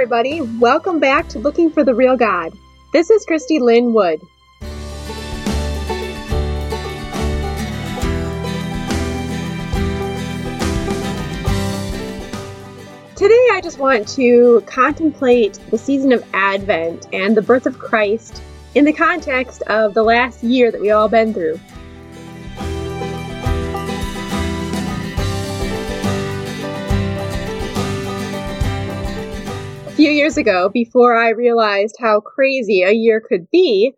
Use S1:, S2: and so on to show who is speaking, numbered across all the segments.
S1: everybody. Welcome back to Looking for the Real God. This is Christy Lynn Wood. Today, I just want to contemplate the season of Advent and the birth of Christ in the context of the last year that we all been through. Few years ago, before I realized how crazy a year could be,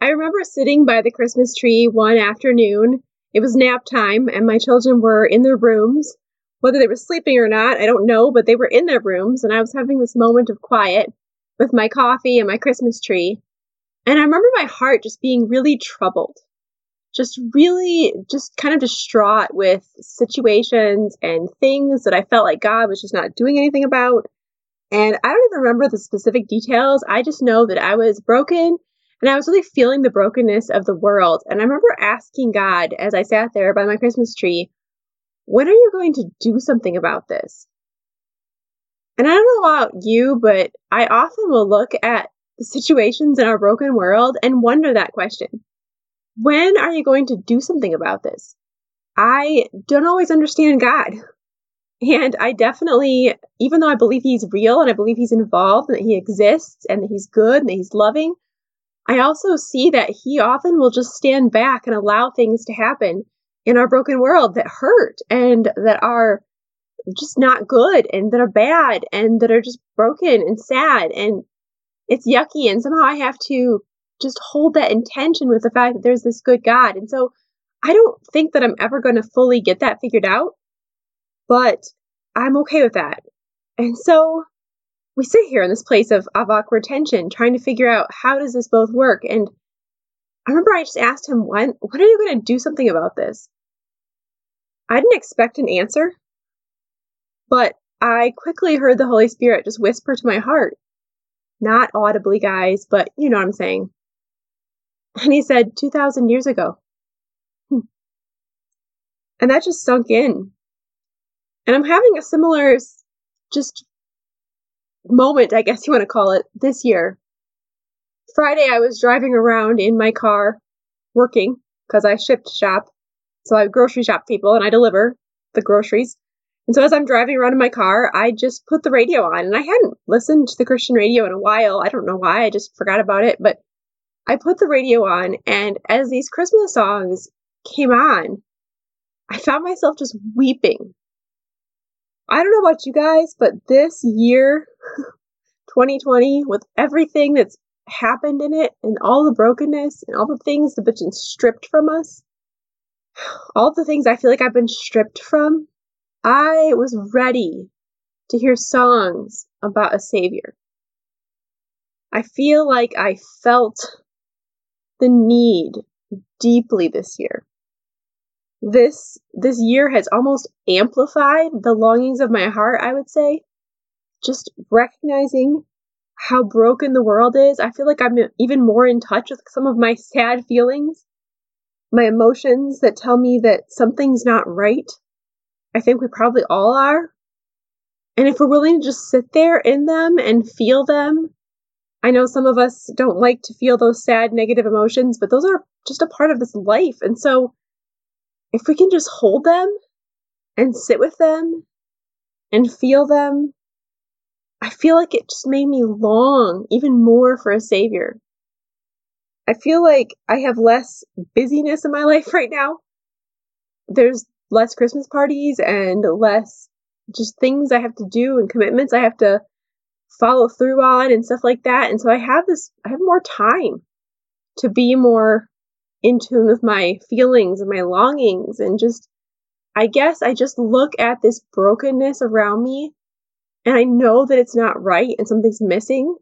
S1: I remember sitting by the Christmas tree one afternoon. It was nap time, and my children were in their rooms. Whether they were sleeping or not, I don't know, but they were in their rooms, and I was having this moment of quiet with my coffee and my Christmas tree. And I remember my heart just being really troubled, just really, just kind of distraught with situations and things that I felt like God was just not doing anything about. And I don't even remember the specific details. I just know that I was broken and I was really feeling the brokenness of the world. And I remember asking God as I sat there by my Christmas tree, when are you going to do something about this? And I don't know about you, but I often will look at the situations in our broken world and wonder that question. When are you going to do something about this? I don't always understand God. And I definitely, even though I believe he's real and I believe he's involved and that he exists and that he's good and that he's loving, I also see that he often will just stand back and allow things to happen in our broken world that hurt and that are just not good and that are bad and that are just broken and sad and it's yucky. And somehow I have to just hold that intention with the fact that there's this good God. And so I don't think that I'm ever going to fully get that figured out. But I'm okay with that. And so we sit here in this place of, of awkward tension, trying to figure out how does this both work. And I remember I just asked him, when, when are you going to do something about this? I didn't expect an answer, but I quickly heard the Holy Spirit just whisper to my heart. Not audibly, guys, but you know what I'm saying. And he said, 2,000 years ago. Hmm. And that just sunk in. And I'm having a similar just moment, I guess you want to call it, this year. Friday, I was driving around in my car working because I Shipt shop. So I grocery shop people and I deliver the groceries. And so as I'm driving around in my car, I just put the radio on and I hadn't listened to the Christian radio in a while. I don't know why, I just forgot about it, but I put the radio on and as these Christmas songs came on, I found myself just weeping I don't know about you guys, but this year, 2020, with everything that's happened in it and all the brokenness and all the things have been stripped from us, all the things I feel like I've been stripped from, I was ready to hear songs about a savior. I feel like I felt the need deeply this year this this year has almost amplified the longings of my heart i would say. Just recognizing how broken the world is i feel like i'm even more in touch with some of my sad feelings my emotions that tell me that something's not right. I think we probably all are. And if we're willing to just sit there in them and feel them i know some of us don't like to feel those sad negative emotions but those are just a part of this life. And so if we can just hold them and sit with them and feel them, I feel like it just made me long even more for a savior. I feel like I have less busyness in my life right now. There's less Christmas parties and less just things I have to do and commitments I have to follow through on and stuff like that. And so I have this, I have more time to be more in tune with my feelings and my longings and just I guess I just look at this brokenness around me and I know that it's not right and something's missing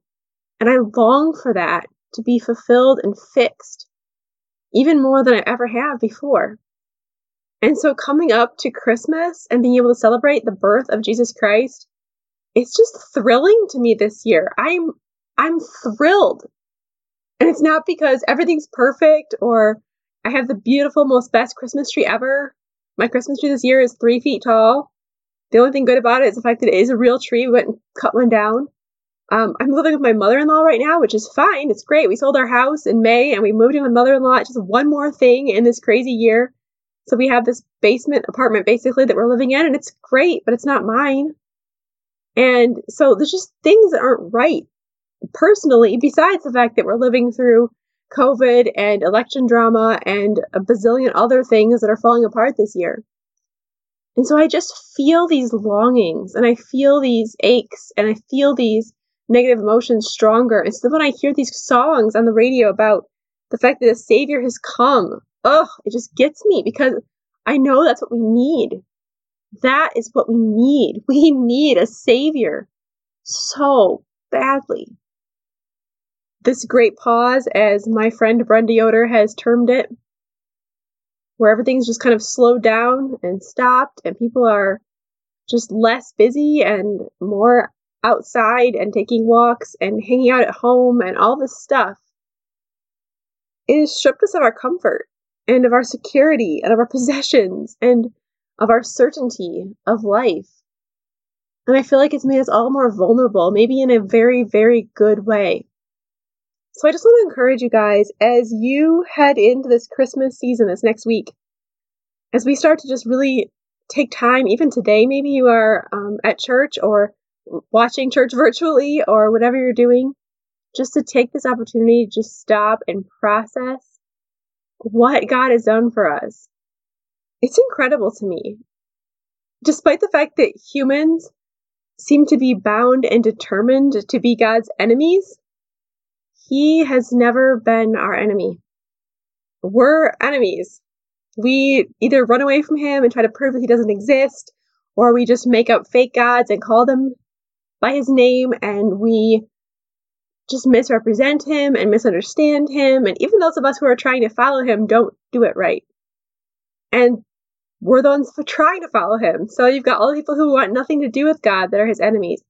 S1: and I long for that to be fulfilled and fixed even more than I ever have before. And so coming up to Christmas and being able to celebrate the birth of Jesus Christ, it's just thrilling to me this year. I'm I'm thrilled and it's not because everything's perfect or I have the beautiful, most best Christmas tree ever. My Christmas tree this year is three feet tall. The only thing good about it is the fact that it is a real tree. We went and cut one down. Um, I'm living with my mother in law right now, which is fine. It's great. We sold our house in May and we moved in with mother in law. Just one more thing in this crazy year. So we have this basement apartment basically that we're living in, and it's great, but it's not mine. And so there's just things that aren't right personally, besides the fact that we're living through COVID and election drama and a bazillion other things that are falling apart this year. And so I just feel these longings and I feel these aches and I feel these negative emotions stronger. And so when I hear these songs on the radio about the fact that a savior has come, ugh, it just gets me because I know that's what we need. That is what we need. We need a savior so badly. This great pause, as my friend Brenda Yoder has termed it, where everything's just kind of slowed down and stopped, and people are just less busy and more outside and taking walks and hanging out at home and all this stuff. It has stripped us of our comfort and of our security and of our possessions and of our certainty of life. And I feel like it's made us all more vulnerable, maybe in a very, very good way. So I just want to encourage you guys as you head into this Christmas season this next week, as we start to just really take time, even today, maybe you are um, at church or watching church virtually or whatever you're doing, just to take this opportunity to just stop and process what God has done for us. It's incredible to me. Despite the fact that humans seem to be bound and determined to be God's enemies, He has never been our enemy. We're enemies. We either run away from Him and try to prove that He doesn't exist, or we just make up fake gods and call them by His name and we just misrepresent him and misunderstand him. And even those of us who are trying to follow him don't do it right. And we're the ones trying to follow him. So you've got all the people who want nothing to do with God that are his enemies.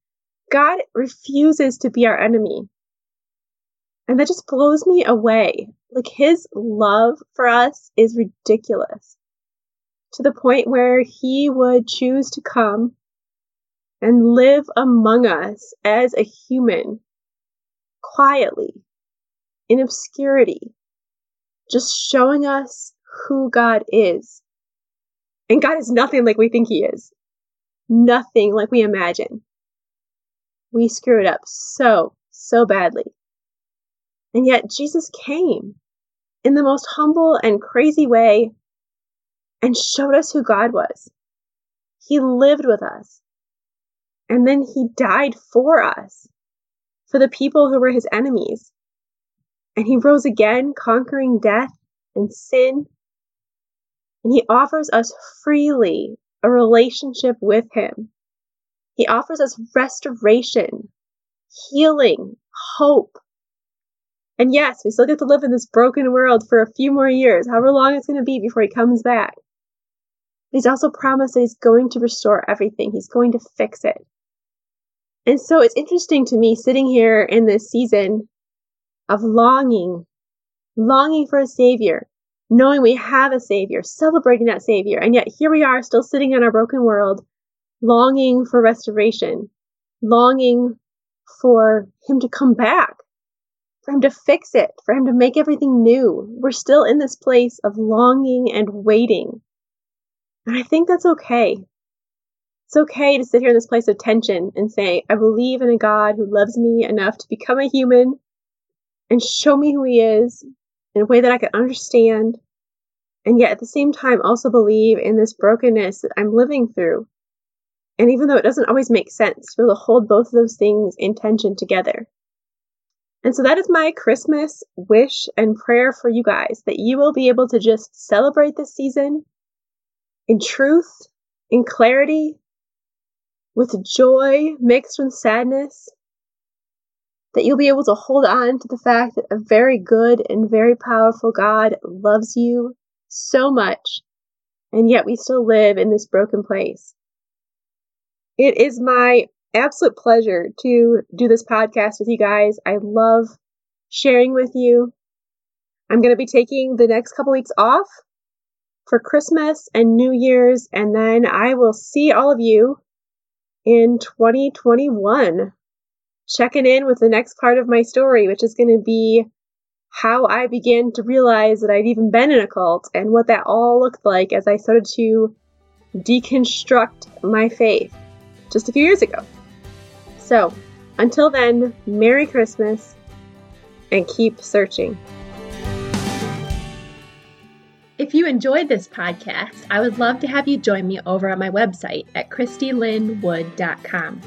S1: God refuses to be our enemy. And that just blows me away. Like his love for us is ridiculous to the point where he would choose to come and live among us as a human quietly, in obscurity, just showing us who God is. And God is nothing like we think He is, nothing like we imagine. We screw it up so, so badly. And yet, Jesus came in the most humble and crazy way and showed us who God was. He lived with us. And then he died for us for the people who were his enemies. And he rose again, conquering death and sin. And he offers us freely a relationship with him. He offers us restoration, healing, hope. And yes, we still get to live in this broken world for a few more years, however long it's going to be before he comes back. He's also promised that he's going to restore everything. He's going to fix it. And so it's interesting to me sitting here in this season of longing, longing for a savior, knowing we have a savior, celebrating that savior. And yet here we are still sitting in our broken world, longing for restoration, longing for him to come back, for him to fix it, for him to make everything new. We're still in this place of longing and waiting. And I think that's okay. It's okay to sit here in this place of tension and say, I believe in a God who loves me enough to become a human and show me who he is in a way that I can understand, and yet at the same time also believe in this brokenness that I'm living through. And even though it doesn't always make sense, to be able to hold both of those things in tension together. And so that is my Christmas wish and prayer for you guys that you will be able to just celebrate this season in truth, in clarity, with joy mixed with sadness, that you'll be able to hold on to the fact that a very good and very powerful God loves you so much, and yet we still live in this broken place. It is my absolute pleasure to do this podcast with you guys. I love sharing with you. I'm going to be taking the next couple weeks off for Christmas and New Year's, and then I will see all of you in 2021. checking in with the next part of my story, which is going to be how I began to realize that I'd even been in a cult and what that all looked like as I started to deconstruct my faith just a few years ago. So, until then, Merry Christmas and keep searching. If you enjoyed this podcast, I would love to have you join me over at my website at christylynwood.com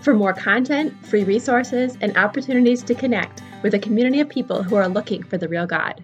S1: for more content, free resources, and opportunities to connect with a community of people who are looking for the real God.